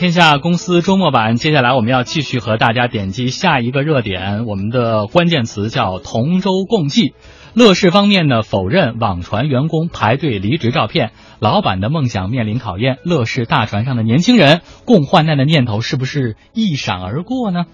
天下公司周末版，接下来我们要继续和大家点击下一个热点，我们的关键词叫同舟共济。乐视方面呢否认网传员工排队离职照片，老板的梦想面临考验，乐视大船上的年轻人共患难的念头是不是一闪而过呢？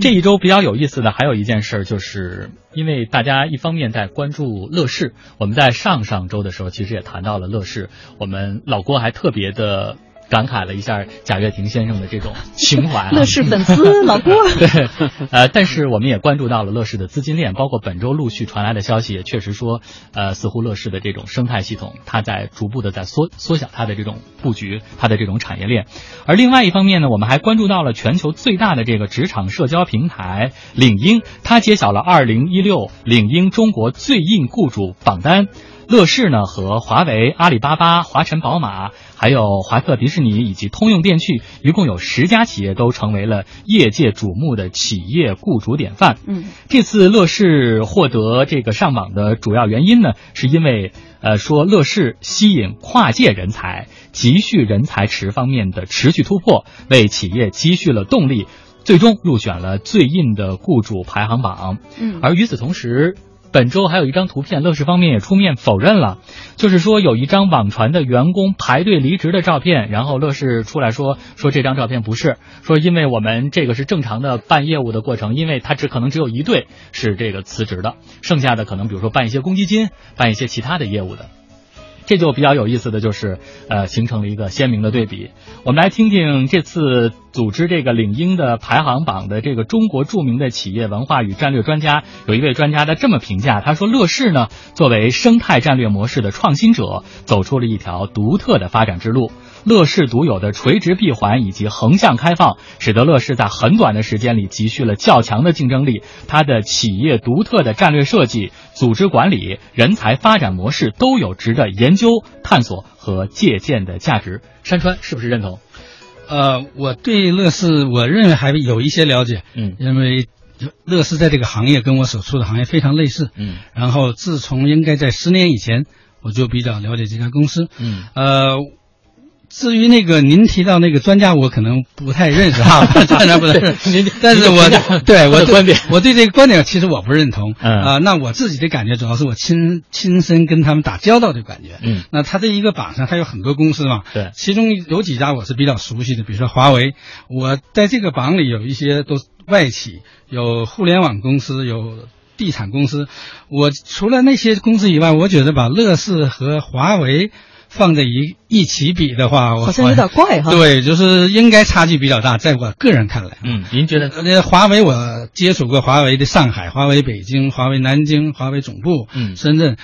这一周比较有意思的还有一件事，就是因为大家一方面在关注乐视，我们在上上周的时候其实也谈到了乐视，我们老郭还特别的。感慨了一下贾跃亭先生的这种情怀，乐视粉丝老郭。对，呃，但是我们也关注到了乐视的资金链，包括本周陆续传来的消息，也确实说，呃，似乎乐视的这种生态系统，它在逐步的在缩缩小它的这种布局，它的这种产业链。而另外一方面呢，我们还关注到了全球最大的这个职场社交平台领英，它揭晓了二零一六领英中国最硬雇主榜单。乐视呢和华为、阿里巴巴、华晨宝马，还有华特迪士尼以及通用电气，一共有十家企业都成为了业界瞩目的企业雇主典范。嗯，这次乐视获得这个上榜的主要原因呢，是因为呃说乐视吸引跨界人才，急需人才池方面的持续突破，为企业积蓄了动力，最终入选了最硬的雇主排行榜。嗯，而与此同时。本周还有一张图片，乐视方面也出面否认了，就是说有一张网传的员工排队离职的照片，然后乐视出来说说这张照片不是，说因为我们这个是正常的办业务的过程，因为他只可能只有一队是这个辞职的，剩下的可能比如说办一些公积金，办一些其他的业务的。这就比较有意思的就是，呃，形成了一个鲜明的对比。我们来听听这次组织这个领英的排行榜的这个中国著名的企业文化与战略专家，有一位专家他这么评价，他说：“乐视呢，作为生态战略模式的创新者，走出了一条独特的发展之路。”乐视独有的垂直闭环以及横向开放，使得乐视在很短的时间里积蓄了较强的竞争力。它的企业独特的战略设计、组织管理、人才发展模式都有值得研究、探索和借鉴的价值。山川是不是认同？呃，我对乐视，我认为还有一些了解。嗯，因为乐视在这个行业跟我所处的行业非常类似。嗯，然后自从应该在十年以前，我就比较了解这家公司。嗯，呃。至于那个您提到那个专家，我可能不太认识哈，当然不认识。您，但是我 对我的观点，我对这个观点其实我不认同。嗯啊，那我自己的感觉主要是我亲亲身跟他们打交道的感觉。嗯，那他这一个榜上，他有很多公司嘛。对，其中有几家我是比较熟悉的，比如说华为。我在这个榜里有一些都外企，有互联网公司，有地产公司。我除了那些公司以外，我觉得把乐视和华为。放在一一起比的话，好像有点怪哈。对，就是应该差距比较大，在我个人看来。嗯，您觉得？那华为我接触过华为的上海、华为北京、华为南京、华为总部，嗯，深圳。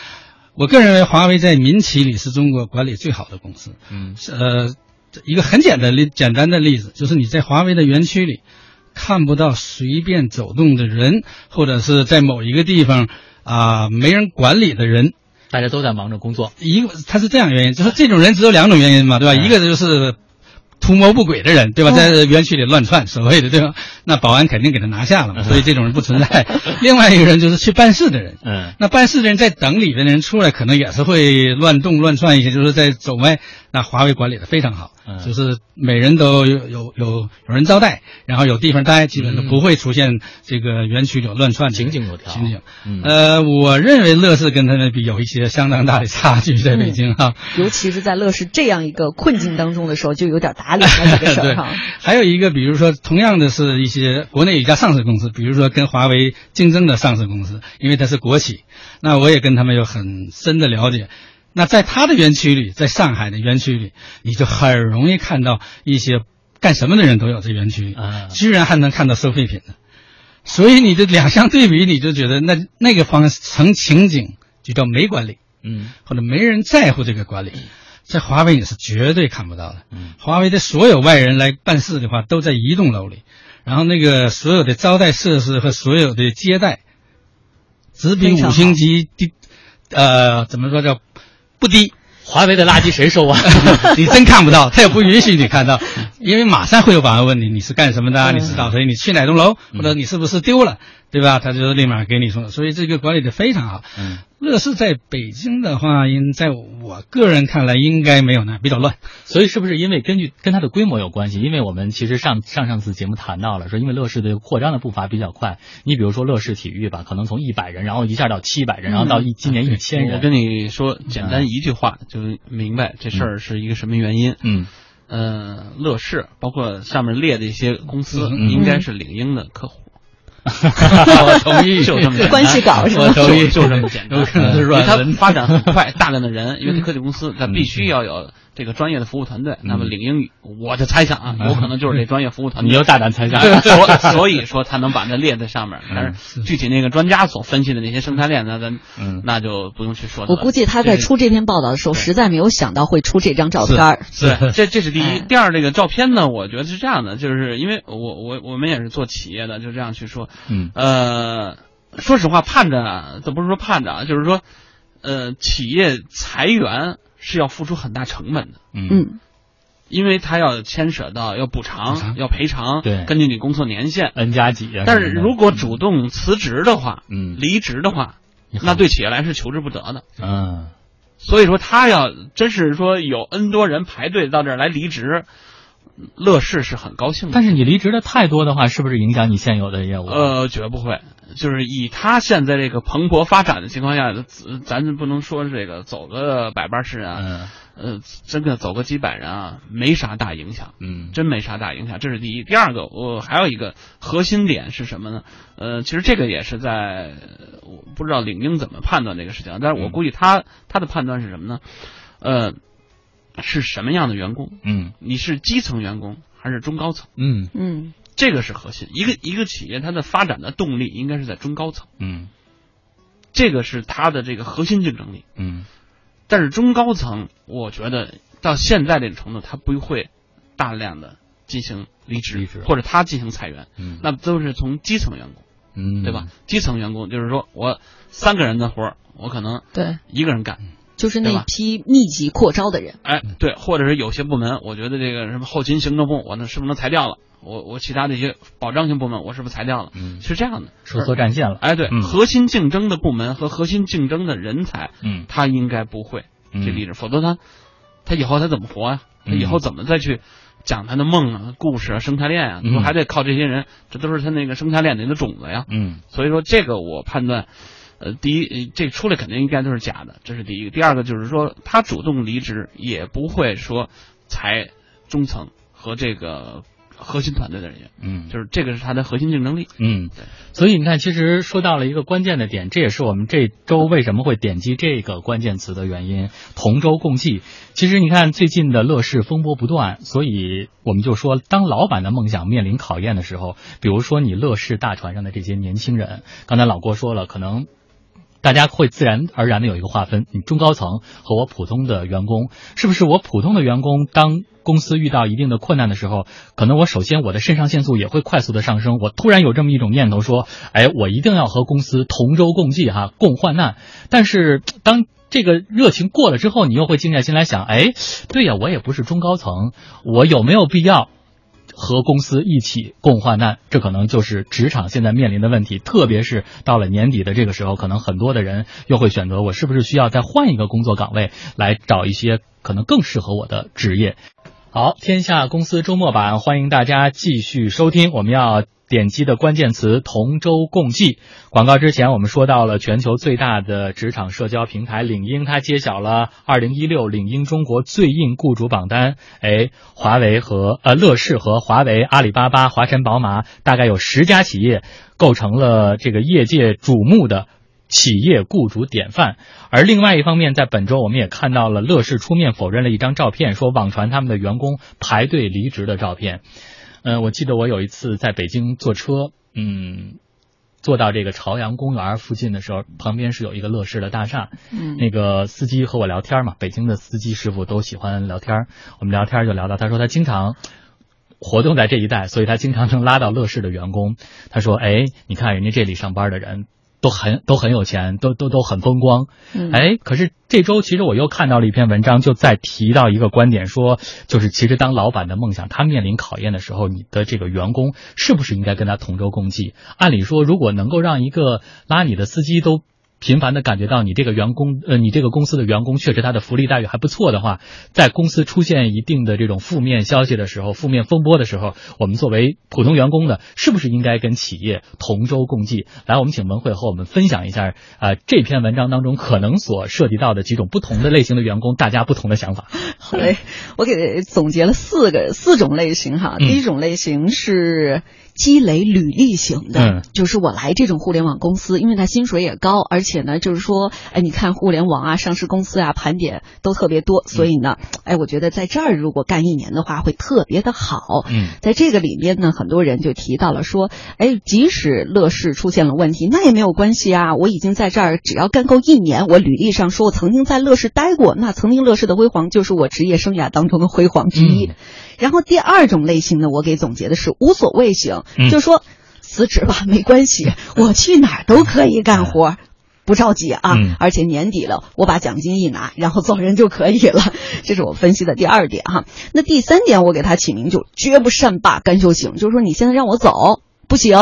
我个人认为华为在民企里是中国管理最好的公司。嗯，呃，一个很简单例简单的例子，就是你在华为的园区里看不到随便走动的人，或者是在某一个地方啊没人管理的人。大家都在忙着工作，一个他是这样原因，就是这种人只有两种原因嘛，对吧？一个就是图谋不轨的人，对吧？在园区里乱窜，所谓的对吧？那保安肯定给他拿下了嘛，所以这种人不存在。另外一个人就是去办事的人，嗯，那办事的人在等里边的人出来，可能也是会乱动乱窜一些，就是在走歪。那华为管理的非常好，就是每人都有有有有人招待，然后有地方待，基本都不会出现这个园区里乱窜情景有条情景。呃，我认为乐视跟他们比有一些相当大的差距，在北京哈，尤其是在乐视这样一个困境当中的时候，就有点打脸了这个事儿哈。还有一个，比如说同样的是一些国内一家上市公司，比如说跟华为竞争的上市公司，因为它是国企，那我也跟他们有很深的了解。那在他的园区里，在上海的园区里，你就很容易看到一些干什么的人都有这园区里，居然还能看到收废品的，所以你这两相对比，你就觉得那那个方成情景就叫没管理，嗯，或者没人在乎这个管理，在华为你是绝对看不到的，嗯，华为的所有外人来办事的话，都在一栋楼里，然后那个所有的招待设施和所有的接待，只比五星级低，呃，怎么说叫？不低，华为的垃圾谁收啊？你真看不到，他也不允许你看到。因为马上会有保安问你你是干什么的，嗯。你是找谁，你去哪栋楼，或者你是不是丢了，对吧？他就立马给你说，所以这个管理的非常好。嗯，乐视在北京的话，应在我个人看来应该没有那比较乱。所以是不是因为根据跟它的规模有关系？因为我们其实上上上次节目谈到了，说因为乐视的扩张的步伐比较快，你比如说乐视体育吧，可能从一百人，然后一下到七百人，然后到一今年一千人。我跟你说，简单一句话就明白这事儿是一个什么原因。嗯呃，乐视包括上面列的一些公司，嗯应该是领英的客户。我同意，就这么简单关系搞是吧我同意，就这么简单。有可能是因为它软文。发展很快，大量的人，因为它科技公司，它必须要有这个专业的服务团队。那么领英语，我的猜想啊，有可能就是这专业服务团队。你又大胆猜想。所所以说他能把它列在上面，但是具体那个专家所分析的那些生态链，那咱嗯那就不用去说。我估计他在出这篇报道的时候，实在没有想到会出这张照片儿。对，这这是第一。哎第二，这个照片呢，我觉得是这样的，就是因为我我我们也是做企业的，就这样去说。嗯呃，说实话，盼着啊，这不是说盼着啊，就是说，呃，企业裁员是要付出很大成本的，嗯。嗯。因为他要牵扯到要补偿、补偿。要赔偿，对。根据你工作年限。，N 加几啊？但是如果主动辞职的话，嗯。离职的话，那对企业来是求之不得的。嗯。所以说，他要真是说有 N 多人排队到这儿来离职，乐视是很高兴的。但是你离职的太多的话，是不是影响你现有的业务？呃，绝不会，就是以他现在这个蓬勃发展的情况下，咱咱不能说这个走个百八十人啊，嗯呃，真的走个几百人啊，没啥大影响。嗯真没啥大影响，这是第一。第二个，我还有一个核心点是什么呢？呃，其实这个也是在呃我不知道领英怎么判断这个事情，但是我嗯估计他他的判断是什么呢？呃，是什么样的员工？嗯你是基层员工还是中高层？嗯嗯这个是核心。一个一个企业它的发展的动力应该是在中高层，嗯这个是它的这个核心竞争力。嗯但是中高层，我觉得到现在这个程度，它不会大量的进行离职，离职或者他进行裁员，嗯，那都是从基层员工，嗯对吧？？基层员工就是说我三个人的活儿，我可能对，一个人干，就是那批密集扩招的人。哎，对，或者是有些部门，我觉得这个什么后勤行政部，我那是不是能裁掉了？我我其他的一些保障性部门，我是不是裁掉了？嗯，是这样的，收缩战线了。哎，对，嗯核心竞争的部门和核心竞争的人才，嗯他应该不会嗯去离职，否则他他以后他怎么活呀、他以后怎么再去讲他的梦啊、故事啊、生态链啊？你说还得靠这些人，这都是他那个生态链里的种子呀。嗯所以说，这个我判断，呃，第一，呃这出来肯定应该都是假的，这是第一个。第二个就是说，他主动离职也不会说裁中层和这个核心团队的人员，嗯，就是这个是他的核心竞争力。嗯，所以你看，其实说到了一个关键的点，这也是我们这周为什么会点击这个关键词的原因。同舟共济。其实你看，最近的乐视风波不断，所以我们就说，当老板的梦想面临考验的时候，比如说你乐视大船上的这些年轻人，刚才老郭说了，可能。大家会自然而然的有一个划分，你中高层和我普通的员工，是不是我普通的员工当公司遇到一定的困难的时候，可能我首先我的肾上腺素也会快速的上升，我突然有这么一种念头说，哎，我一定要和公司同舟共济哈，共患难。但是当这个热情过了之后，你又会静下心来想，哎，对呀，我也不是中高层，我有没有必要？和公司一起共患难，这可能就是职场现在面临的问题。特别是到了年底的这个时候，可能很多的人又会选择我是不是需要再换一个工作岗位，来找一些可能更适合我的职业。好，天下公司周末版，欢迎大家继续收听。我们要点击的关键词“同舟共济”。广告之前，我们说到了全球最大的职场社交平台领英，它揭晓了2016领英中国最硬雇主榜单。哎，华为和呃乐视和华为、阿里巴巴、华晨宝马，大概有十家企业构成了这个业界瞩目的。企业雇主典范，而另外一方面，在本周我们也看到了乐视出面否认了一张照片，说网传他们的员工排队离职的照片。嗯、呃，我记得我有一次在北京坐车，嗯，坐到这个朝阳公园附近的时候，旁边是有一个乐视的大厦，嗯，那个司机和我聊天嘛，北京的司机师傅都喜欢聊天，我们聊天就聊到，他说他经常。活动在这一带，所以他经常能拉到乐视的员工。他说：“哎，你看人家这里上班的人，都很都很有钱，都都都很风光。嗯哎，可是这周其实我又看到了一篇文章，就在提到一个观点，说就是其实当老板的梦想他面临考验的时候，你的这个员工是不是应该跟他同舟共济？按理说，如果能够让一个拉你的司机都频繁的感觉到你这个员工，呃，你这个公司的员工确实他的福利待遇还不错的话，在公司出现一定的这种负面消息的时候，负面风波的时候，我们作为普通员工呢，是不是应该跟企业同舟共济？来，我们请文慧和我们分享一下，啊、这篇文章当中可能所涉及到的几种不同的类型的员工，大家不同的想法。好嘞，我给总结了四个四种类型哈。嗯第一种类型是积累履历型的，嗯就是我来这种互联网公司，因为它薪水也高，而且呢，就是说，哎，你看互联网啊、上市公司啊盘点都特别多，所以呢，哎，我觉得在这儿如果干一年的话，会特别的好。嗯在这个里面呢，很多人就提到了说，哎，即使乐视出现了问题，那也没有关系啊，我已经在这儿，只要干够一年，我履历上说我曾经在乐视待过，那曾经乐视的辉煌就是我职业生涯当中的辉煌之一。嗯然后第二种类型呢，我给总结的是无所谓型，嗯就说辞职吧，没关系，我去哪儿都可以干活。不着急啊，嗯而且年底了，我把奖金一拿，然后走人就可以了。这是我分析的第二点哈。那第三点，我给他起名就绝不善罢甘休型，就是说你现在让我走不行。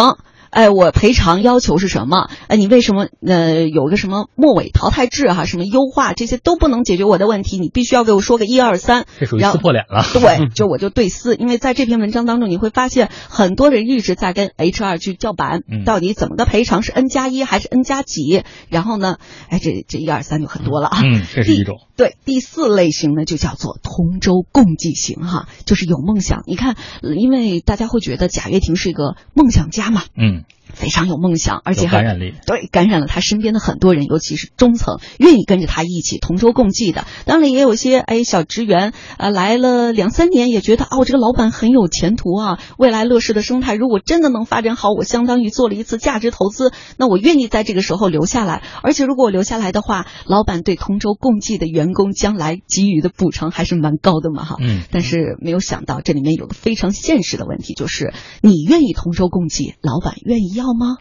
哎，我赔偿要求是什么？哎，你为什么呃有个什么末尾淘汰制哈、什么优化这些都不能解决我的问题？你必须要给我说个一二三。这属于撕破脸了。对，就我就对撕，因为在这篇文章当中，你会发现很多人一直在跟 HR 去叫板，嗯到底怎么个赔偿是 N 加一还是 N 加几？然后呢，哎，这这一二三就很多了啊。嗯，这是一种。对，第四类型呢就叫做同舟共济型哈，就是有梦想。你看，因为大家会觉得贾跃亭是一个梦想家嘛，嗯，非常有梦想，而且有还感染力。对，感染了他身边的很多人，尤其是中层，愿意跟着他一起同舟共济的。当然，也有些哎小职员，呃，来了两三年，也觉得哦，这个老板很有前途啊，未来乐视的生态如果真的能发展好，我相当于做了一次价值投资，那我愿意在这个时候留下来。而且如果我留下来的话，老板对同舟共济的员工将来给予的补偿还是蛮高的嘛，哈。嗯但是没有想到这里面有个非常现实的问题，就是你愿意同舟共济，老板愿意要吗？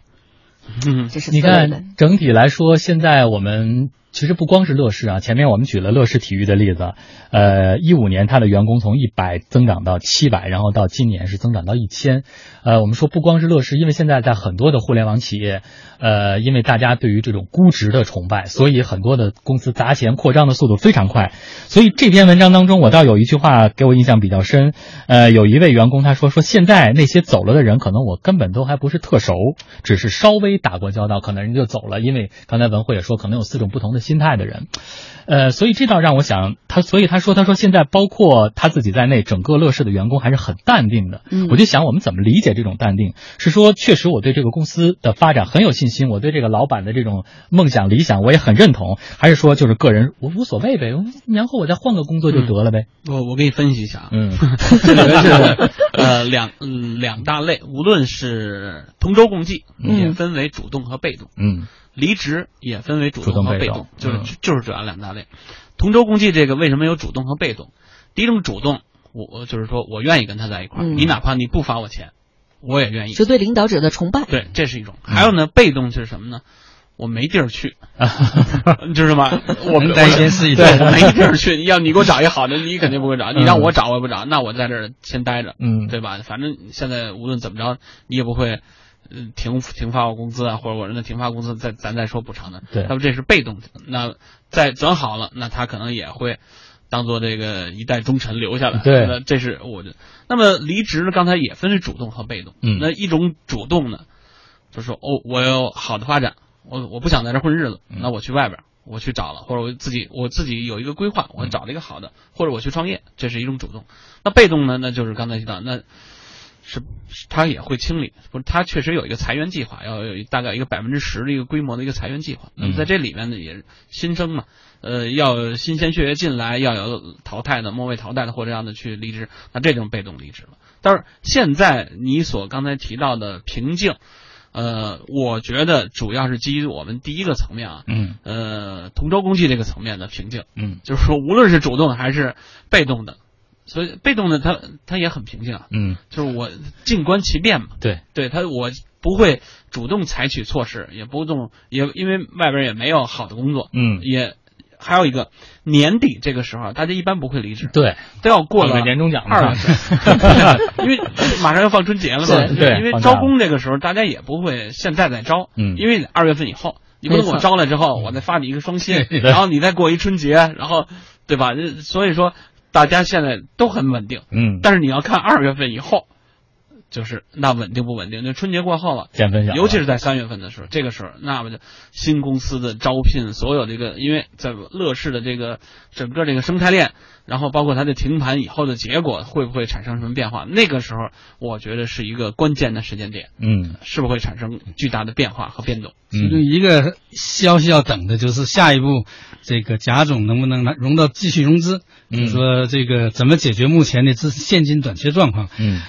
嗯这是你看，整体来说，现在我们其实不光是乐视啊，前面我们举了乐视体育的例子，呃，一五年它的员工从一百增长到七百，然后到今年是增长到一千。呃，我们说不光是乐视，因为现在在很多的互联网企业，呃，因为大家对于这种估值的崇拜，所以很多的公司砸钱扩张的速度非常快。所以这篇文章当中，我倒有一句话给我印象比较深，呃，有一位员工他说说现在那些走了的人，可能我根本都还不是特熟，只是稍微打过交道，可能人就走了。因为刚才文慧也说，可能有四种不同的心态的人，呃，所以这倒让我想，他所以他说他说现在包括他自己在内，整个乐视的员工还是很淡定的。嗯。我就想我们怎么理解这种淡定？是说确实我对这个公司的发展很有信心，我对这个老板的这种梦想理想我也很认同，还是说就是个人我无所谓呗，然后我再换个工作就得了呗？我我给你分析一下啊，嗯。这是。呃两嗯两大类，无论是同舟共济，嗯。也分为主动和被动；嗯离职也分为主主动被动和被动，就是、嗯就是主要两大类。同舟共济这个为什么有主动和被动？第一种主动，我我就是说我愿意跟他在一块儿，嗯你哪怕你不发我钱，我也愿意。就对领导者的崇拜。对，这是一种。还有呢，被动是什么呢？我没地儿去，你知道吗？我们人在一边是一对，我没地儿去。要你给我找一个好的，你肯定不会找。你让我找，我也不找。那我在这儿先待着，嗯对吧？反正现在无论怎么着，你也不会。呃停停发我工资啊，或者我让他停发工资，再咱再说补偿的。对那么这是被动的。那再转好了，那他可能也会当做这个一代忠臣留下来。对那这是我的。那么离职呢？刚才也分是主动和被动。嗯那一种主动呢，就说哦，我有好的发展，我我不想在这混日子，嗯那我去外边，我去找了，或者我自己我自己有一个规划，我找了一个好的，或者我去创业，这是一种主动。那被动呢？那就是刚才提到，那是是他也会清理，不是他确实有一个裁员计划，要有一大概一个百分之十的一个规模的一个裁员计划。那么在这里面呢，也是新生嘛，呃，要有新鲜血液进来，要有淘汰的、末位淘汰的或者这样的去离职，那这种被动离职了。但是现在你所刚才提到的瓶颈，呃，我觉得主要是基于我们第一个层面啊，嗯呃，同舟共济这个层面的瓶颈，嗯就是说无论是主动还是被动的，所以被动的他他也很平静啊，嗯，就是我静观其变嘛。对，对他，我不会主动采取措施，也不动，也因为外边也没有好的工作，嗯，也还有一个年底这个时候，大家一般不会离职，对，都要过了年终奖二月份，因为马上要放春节了嘛，对因为招工这个时候大家也不会现在再招，嗯。因为二月份以后，你不能我招来之后我再发你一个双薪，对。然后你再过一春节，然后对吧？所以说大家现在都很稳定，嗯，但是你要看二月份以后，就是那稳定不稳定？就春节过后了。见分晓，尤其是在三月份的时候，这个时候，那么就新公司的招聘，所有这个，因为在乐视的这个整个这个生态链，然后包括它的停盘以后的结果，会不会产生什么变化？那个时候，我觉得是一个关键的时间点，嗯是不是会产生巨大的变化和变动？嗯一个消息要等的就是下一步，这个贾总能不能拿融到继续融资？嗯就是说这个怎么解决目前的资现金短缺状况，嗯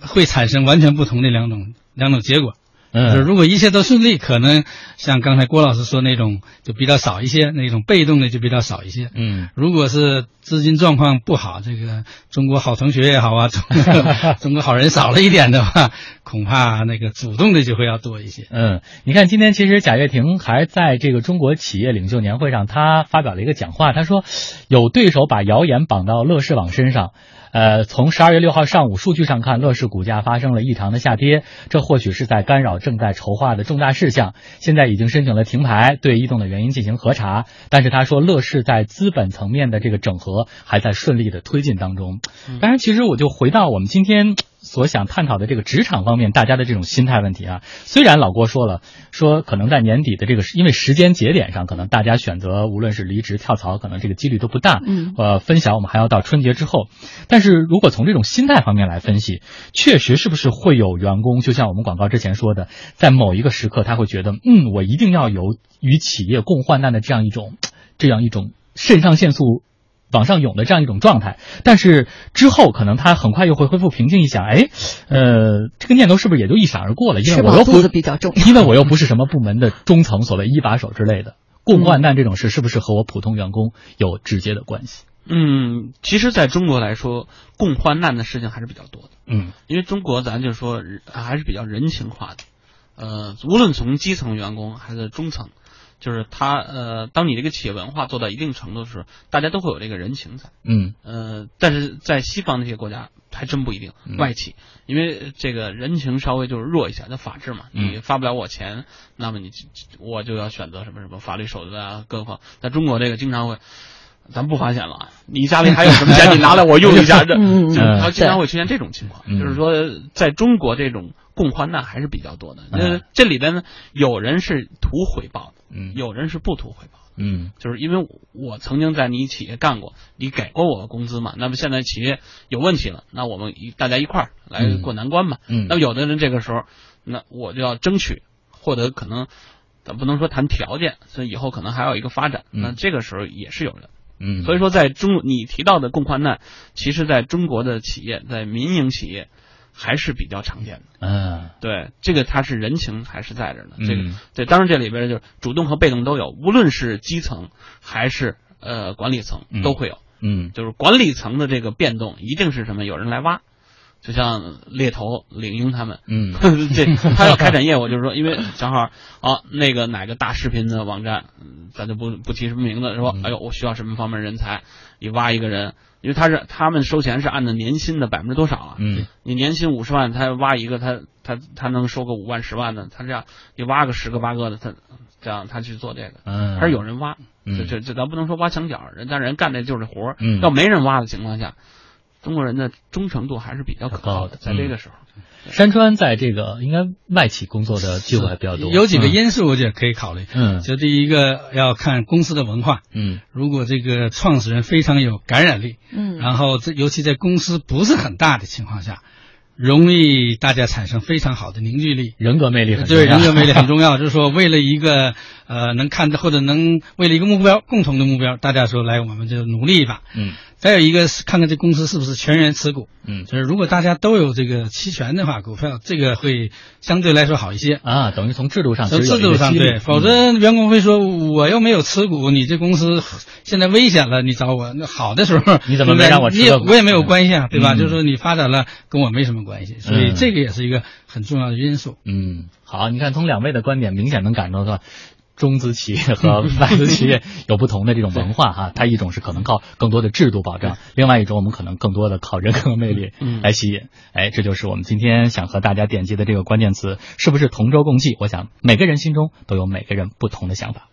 会产生完全不同的两种两种结果。就是嗯，如果一切都顺利，可能像刚才郭老师说那种就比较少一些，那种被动的就比较少一些。嗯如果是资金状况不好，这个中国好同学也好啊，中 中国好人少了一点的话，恐怕那个主动的就会要多一些。嗯，你看，今天其实贾跃亭还在这个中国企业领袖年会上，他发表了一个讲话。他说，有对手把谣言绑到乐视网身上。呃，从十二月六号上午数据上看，乐视股价发生了异常的下跌，这或许是在干扰正在筹划的重大事项。现在已经申请了停牌，对异动的原因进行核查。但是他说，乐视在资本层面的这个整合还在顺利的推进当中。当然，其实我就回到我们今天所想探讨的这个职场方面，大家的这种心态问题啊。虽然老郭说了，说可能在年底的这个，因为时间节点上，可能大家选择无论是离职、跳槽，可能这个几率都不大。嗯呃，分享我们还要到春节之后。但是如果从这种心态方面来分析，确实是不是会有员工，就像我们广告之前说的，在某一个时刻他会觉得，嗯，我一定要有与企业共患难的这样一种，这样一种肾上腺素往上涌的这样一种状态，但是之后可能他很快又会恢复平静，一想，哎，呃，这个念头是不是也就一闪而过了？因为我又不子比较重要。因为我又不是什么部门的中层，所谓一把手之类的，共患难这种事是不是和我普通员工有直接的关系？嗯，其实在中国来说，共患难的事情还是比较多的。嗯因为中国咱就说还是比较人情化的，呃，无论从基层员工还是中层，就是他呃，当你这个企业文化做到一定程度的时候，大家都会有这个人情在。嗯呃，但是在西方那些国家还真不一定，嗯外企，因为这个人情稍微就是弱一些，那法治嘛，嗯你发不了我钱，那么你我就要选择什么什么法律手段啊，各方。在中国这个经常会。咱不发钱了啊！你家里还有什么钱？你拿来我用一下，这嗯就嗯他经常会出现这种情况，嗯就是说，在中国这种共患难还是比较多的。那嗯这里边呢，有人是图回报的，嗯有人是不图回报的。嗯就是因为我曾经在你企业干过，你给过我工资嘛，那么现在企业有问题了，那我们一大家一块儿来嗯过难关嘛。嗯那么有的人这个时候，那我就要争取获得可能，咱不能说谈条件，所以以后可能还有一个发展。嗯那这个时候也是有的。嗯，所以说，在中你提到的共患难，其实在中国的企业，在民营企业还是比较常见的。嗯对，这个它是人情还是在这儿呢。这个嗯对，当然这里边就是主动和被动都有，无论是基层还是呃管理层嗯都会有。嗯就是管理层的这个变动，一定是什么？有人来挖，就像猎头领英他们，嗯。这他要开展业务，就是说，因为 正好啊，那个哪个大视频的网站，嗯咱就不不提什么名字，说，嗯。哎呦，我需要什么方面人才，你挖一个人，因为他是他们收钱是按照年薪的百分之多少啊？嗯。你年薪五十万，他挖一个，他他他能收个五万十万的，他这样你挖个十个八个的，他这样他去做这个，嗯，还是有人挖，嗯。这这这咱不能说挖墙角，人但人干的就是活儿。嗯。要没人挖的情况下，中国人的忠诚度还是比较可高的靠的，在这个时候。山川在这个应该外企工作的机会还比较多，有几个嗯因素，我觉得可以考虑。嗯就第一个要看公司的文化，嗯如果这个创始人非常有感染力，嗯，然后这尤其在公司不是很大的情况下，容易大家产生非常好的凝聚力。人格魅力很重要对人格魅力很重要，就是说为了一个呃能看到或者能为了一个目标共同的目标，大家说来我们就努力一把。嗯再有一个是看看这公司是不是全员持股，嗯。就是如果大家都有这个期权的话，股票这个会相对来说好一些。啊，等于从制度上从制度上对，否嗯。则员工会说我又没有持股，你这公司现在危险了，你找我，那好的时候 你怎么没让我持股？我也没有关系啊，对吧？嗯。就是说你发展了跟我没什么关系，所以嗯。这个也是一个很重要的因素。嗯，好，你看从两位的观点明显能感受到。中资企业和外资企业有不同的这种文化哈，它一种是可能靠更多的制度保障，另外一种我们可能更多的靠人格魅力嗯来吸引。哎，这就是我们今天想和大家点击的这个关键词，是不是同舟共济？我想每个人心中都有每个人不同的想法。